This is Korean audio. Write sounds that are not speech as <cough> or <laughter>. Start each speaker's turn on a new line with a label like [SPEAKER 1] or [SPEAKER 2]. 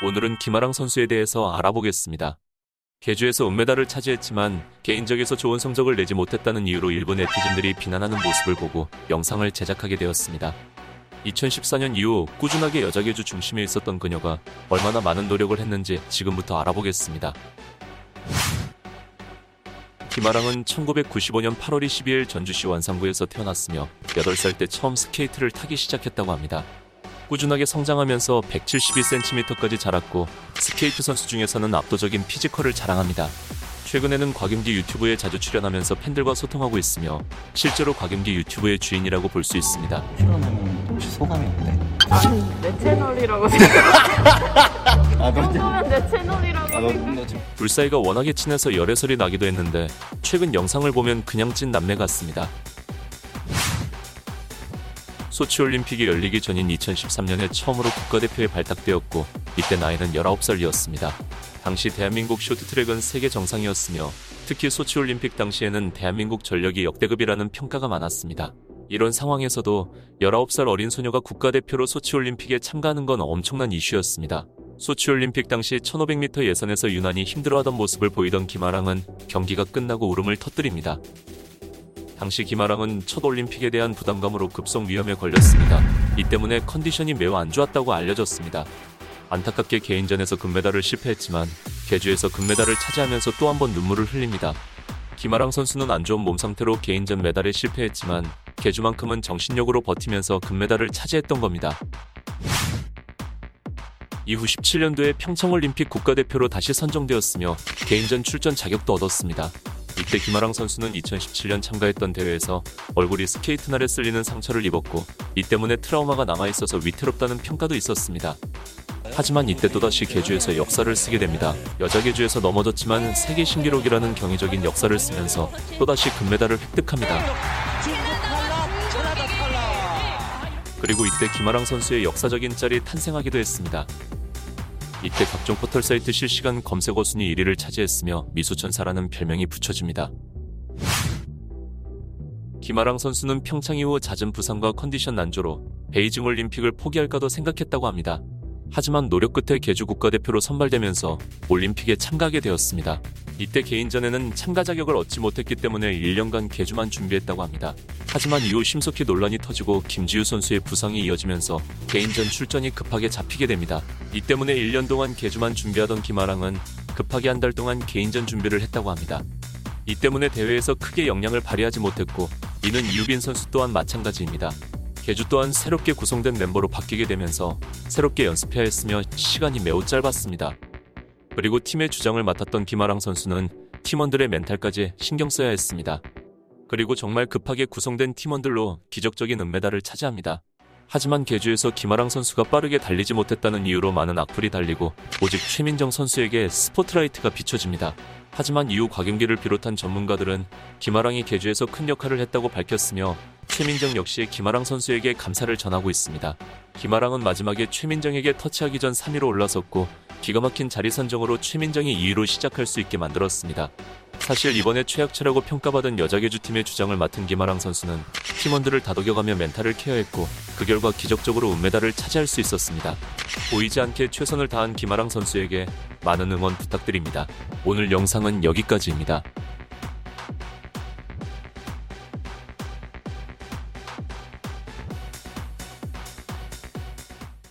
[SPEAKER 1] 오늘은 김아랑 선수에 대해서 알아보겠습니다. 개주에서 은메달을 차지했지만 개인적에서 좋은 성적을 내지 못했다는 이유로 일부 네티즌들이 비난하는 모습을 보고 영상을 제작하게 되었습니다. 2014년 이후 꾸준하게 여자 개주 중심에 있었던 그녀가 얼마나 많은 노력을 했는지 지금부터 알아보겠습니다. 김아랑은 1995년 8월 22일 전주시 완산구에서 태어났으며 8살 때 처음 스케이트를 타기 시작했다고 합니다. 꾸준하게 성장하면서 172cm까지 자랐고 스케이트 선수 중에서는 압도적인 physical을 자랑합니다. 최근에는 곽윤기 유튜브에 자주 출연하면서 팬들과 소통하고 있으며 실제로 곽윤기 유튜브의 주인이라고 볼 수 있습니다.
[SPEAKER 2] 출연하면 혹시 소감이 어때?
[SPEAKER 3] 내 채널이라고 <laughs> 생각.
[SPEAKER 2] 아, 너,
[SPEAKER 3] 정도면 내 채널이라고
[SPEAKER 2] 아, 너,
[SPEAKER 3] 생각.
[SPEAKER 2] 너 지금
[SPEAKER 1] 둘 사이가 워낙에 친해서 열애설이 나기도 했는데 최근 영상을 보면 그냥 찐 남매 같습니다. 소치올림픽이 열리기 전인 2013년에 처음으로 국가대표에 발탁되었고 이때 나이는 19살이었습니다. 당시 대한민국 쇼트트랙은 세계 정상이었으며 특히 소치올림픽 당시에는 대한민국 전력이 역대급이라는 평가가 많았습니다. 이런 상황에서도 19살 어린 소녀가 국가대표로 소치올림픽에 참가하는 건 엄청난 이슈였습니다. 소치올림픽 당시 1500m 예선에서 유난히 힘들어하던 모습을 보이던 김아랑은 경기가 끝나고 울음을 터뜨립니다. 당시 김아랑은 첫 올림픽에 대한 부담감으로 급성 위험에 걸렸습니다. 이 때문에 컨디션이 매우 안 좋았다고 알려졌습니다. 안타깝게 개인전에서 금메달을 실패했지만 개주에서 금메달을 차지하면서 또 한 번 눈물을 흘립니다. 김아랑 선수는 안 좋은 몸 상태로 개인전 메달에 실패했지만 개주만큼은 정신력으로 버티면서 금메달을 차지했던 겁니다. 이후 17년도에 평창올림픽 국가대표로 다시 선정되었으며 개인전 출전 자격도 얻었습니다. 이때 김아랑 선수는 2017년 참가했던 대회에서 얼굴이 스케이트 날에 쓸리는 상처를 입었고 이 때문에 트라우마가 남아있어서 위태롭다는 평가도 있었습니다. 하지만 이때 또다시 계주에서 역사를 쓰게 됩니다. 여자 계주에서 넘어졌지만 세계 신기록이라는 경이적인 역사를 쓰면서 또다시 금메달을 획득합니다. 그리고 이때 김아랑 선수의 역사적인 짤이 탄생하기도 했습니다. 이때 각종 포털 사이트 실시간 검색어 순위 1위를 차지했으며 미소천사라는 별명이 붙여집니다. 김아랑 선수는 평창 이후 잦은 부상과 컨디션 난조로 베이징 올림픽을 포기할까도 생각했다고 합니다. 하지만 노력 끝에 개주 국가대표로 선발되면서 올림픽에 참가하게 되었습니다. 이때 개인전에는 참가 자격을 얻지 못했기 때문에 1년간 개주만 준비했다고 합니다. 하지만 이후 심석희 논란이 터지고 김지우 선수의 부상이 이어지면서 개인전 출전이 급하게 잡히게 됩니다. 이 때문에 1년 동안 개주만 준비하던 김아랑은 급하게 한 달 동안 개인전 준비를 했다고 합니다. 이 때문에 대회에서 크게 영향을 발휘하지 못했고 이는 이유빈 선수 또한 마찬가지입니다. 개주 또한 새롭게 구성된 멤버로 바뀌게 되면서 새롭게 연습해야 했으며 시간이 매우 짧았습니다. 그리고 팀의 주장을 맡았던 김아랑 선수는 팀원들의 멘탈까지 신경 써야 했습니다. 그리고 정말 급하게 구성된 팀원들로 기적적인 은메달을 차지합니다. 하지만 개주에서 김아랑 선수가 빠르게 달리지 못했다는 이유로 많은 악플이 달리고 오직 최민정 선수에게 스포트라이트가 비춰집니다. 하지만 이후 곽윤기를 비롯한 전문가들은 김아랑이 개주에서 큰 역할을 했다고 밝혔으며 최민정 역시 김아랑 선수에게 감사를 전하고 있습니다. 김아랑은 마지막에 최민정에게 터치하기 전 3위로 올라섰고 기가 막힌 자리 선정으로 최민정이 2위로 시작할 수 있게 만들었습니다. 사실 이번에 최악체라고 평가받은 여자 개주팀의 주장을 맡은 김아랑 선수는 팀원들을 다독여가며 멘탈을 케어했고 그 결과 기적적으로 은메달을 차지할 수 있었습니다. 보이지 않게 최선을 다한 김아랑 선수에게 많은 응원 부탁드립니다. 오늘 영상은 여기까지입니다.